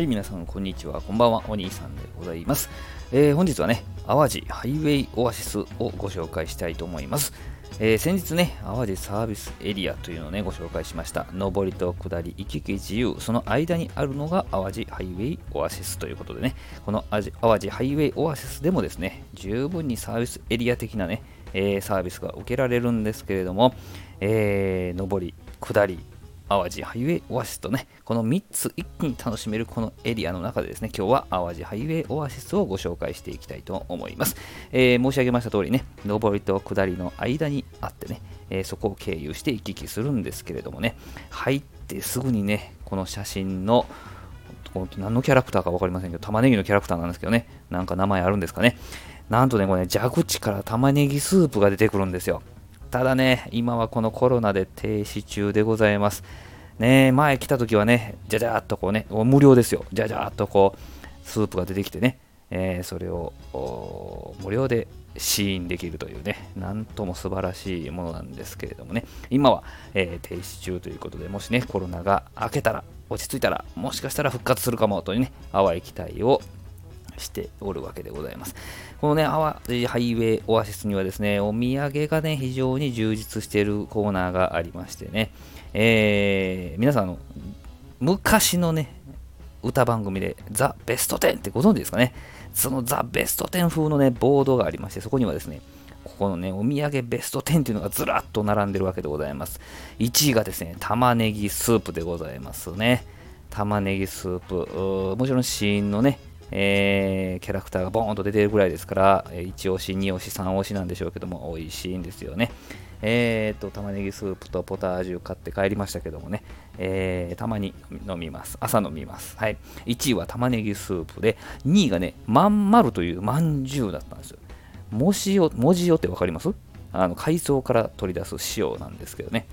はい、皆さん、こんにちは。こんばんは。お兄さんでございます。えー、本日はね、淡路ハイウェイオアシスをご紹介したいと思います。えー、先日ね、淡路サービスエリアというのをね、ご紹介しました。上りと下り、行き来自由、その間にあるのが淡路ハイウェイオアシスということでね、この淡路ハイウェイオアシスでもですね、十分にサービスエリア的なね、えー、サービスが受けられるんですけれども、えー、上り、下り、淡路ハイウェイオアシスとね、この3つ一気に楽しめるこのエリアの中でですね、今日は淡路ハイウェイオアシスをご紹介していきたいと思います。えー、申し上げました通りね、上りと下りの間にあってね、えー、そこを経由して行き来するんですけれどもね、入ってすぐにね、この写真の何のキャラクターか分かりませんけど、玉ねぎのキャラクターなんですけどね、なんか名前あるんですかね。なんとね、これね、蛇口から玉ねぎスープが出てくるんですよ。ただね、今はこのコロナで停止中でございます。ね、前来た時はね、じゃじゃーっとこうね、無料ですよ。じゃじゃーっとこう、スープが出てきてね、えー、それを無料で試飲できるというね、なんとも素晴らしいものなんですけれどもね、今は、えー、停止中ということで、もしね、コロナが明けたら、落ち着いたら、もしかしたら復活するかもというね、淡い期待をしておるわけでございます。このね、淡路ハイウェイオアシスにはですね、お土産がね、非常に充実しているコーナーがありましてね、えー、皆さんの、昔のね、歌番組でザ・ベスト10ってご存知ですかね？そのザ・ベスト10風のね、ボードがありまして、そこにはですね、ここのね、お土産ベスト10っていうのがずらっと並んでるわけでございます。1位がですね、玉ねぎスープでございますね。玉ねぎスープ、もちろん死因のね、えー、キャラクターがボーンと出てるぐらいですから、1押し、2押し、3押しなんでしょうけども、美味しいんですよね。えーと、玉ねぎスープとポタージュ買って帰りましたけどもね、えー、たまに飲みます。朝飲みます。はい。1位は玉ねぎスープで、2位がね、まん丸というまんじゅうだったんですよ。もしよ、文字よってわかります？あの海藻から取り出す塩なんですけどね。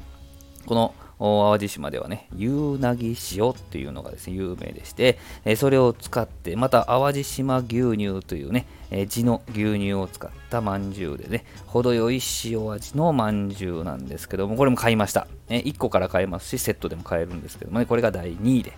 この淡路島ではね、夕なぎ塩っていうのがですね、有名でして、えそれを使って、また淡路島牛乳というね、え地の牛乳を使ったまんじゅうでね、程よい塩味のまんじゅうなんですけども、これも買いました。ね、1個から買えますし、セットでも買えるんですけどもね、これが第2位で、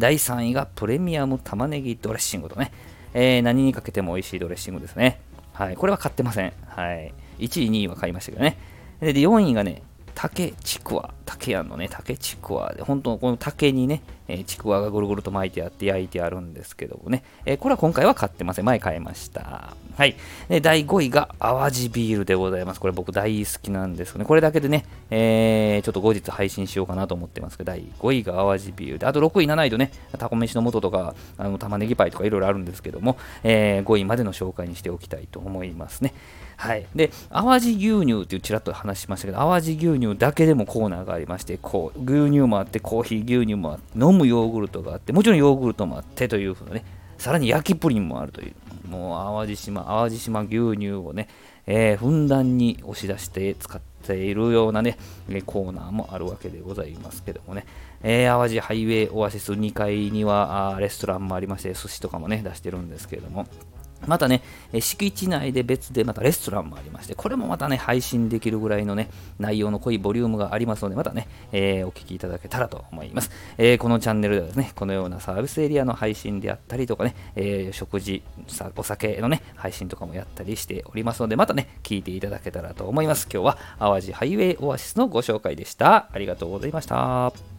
第3位がプレミアム玉ねぎドレッシングとね、えー、何にかけても美味しいドレッシングですね。はい、これは買ってません。はい。1位、2位は買いましたけどね。で、4位がね、竹ちくわ、竹屋のね、竹ちくわで、本当この竹にね、えー、ちくわがぐるぐると巻いてあって焼いてあるんですけどもね、えー、これは今回は買ってません。前買いました。はい。で、第5位が淡路ビールでございます。これ僕大好きなんですよね。これだけでね、えー、ちょっと後日配信しようかなと思ってますけど、第5位が淡路ビールで、あと6位、7位とね、タコ飯の素とか、あの玉ねぎパイとかいろいろあるんですけども、え、5位までの紹介にしておきたいと思いますね。はい。で、淡路牛乳っていうちらっと話しましたけど、淡路牛乳だけでもコーナーがありまして、こう牛乳もあって、コーヒー牛乳もあって、飲むヨーグルトがあって、もちろんヨーグルトもあってというふうなね、さらに焼きプリンもあるという、もう淡路島、淡路島牛乳をね、えー、ふんだんに押し出して使っているようなね、コーナーもあるわけでございますけどもね、えー、淡路ハイウェイオアシス2階にはレストランもありまして、寿司とかもね、出してるんですけれども、またね、敷地内で別でまたレストランもありまして、これもまたね、配信できるぐらいのね、内容の濃いボリュームがありますので、またね、えー、お聞きいただけたらと思います、えー、このチャンネルではですね、このようなサービスエリアの配信であったりとかね、えー、食事、お酒のね、配信とかもやったりしておりますので、またね、聞いていただけたらと思います。今日は淡路ハイウェイオアシスのご紹介でした。ありがとうございました。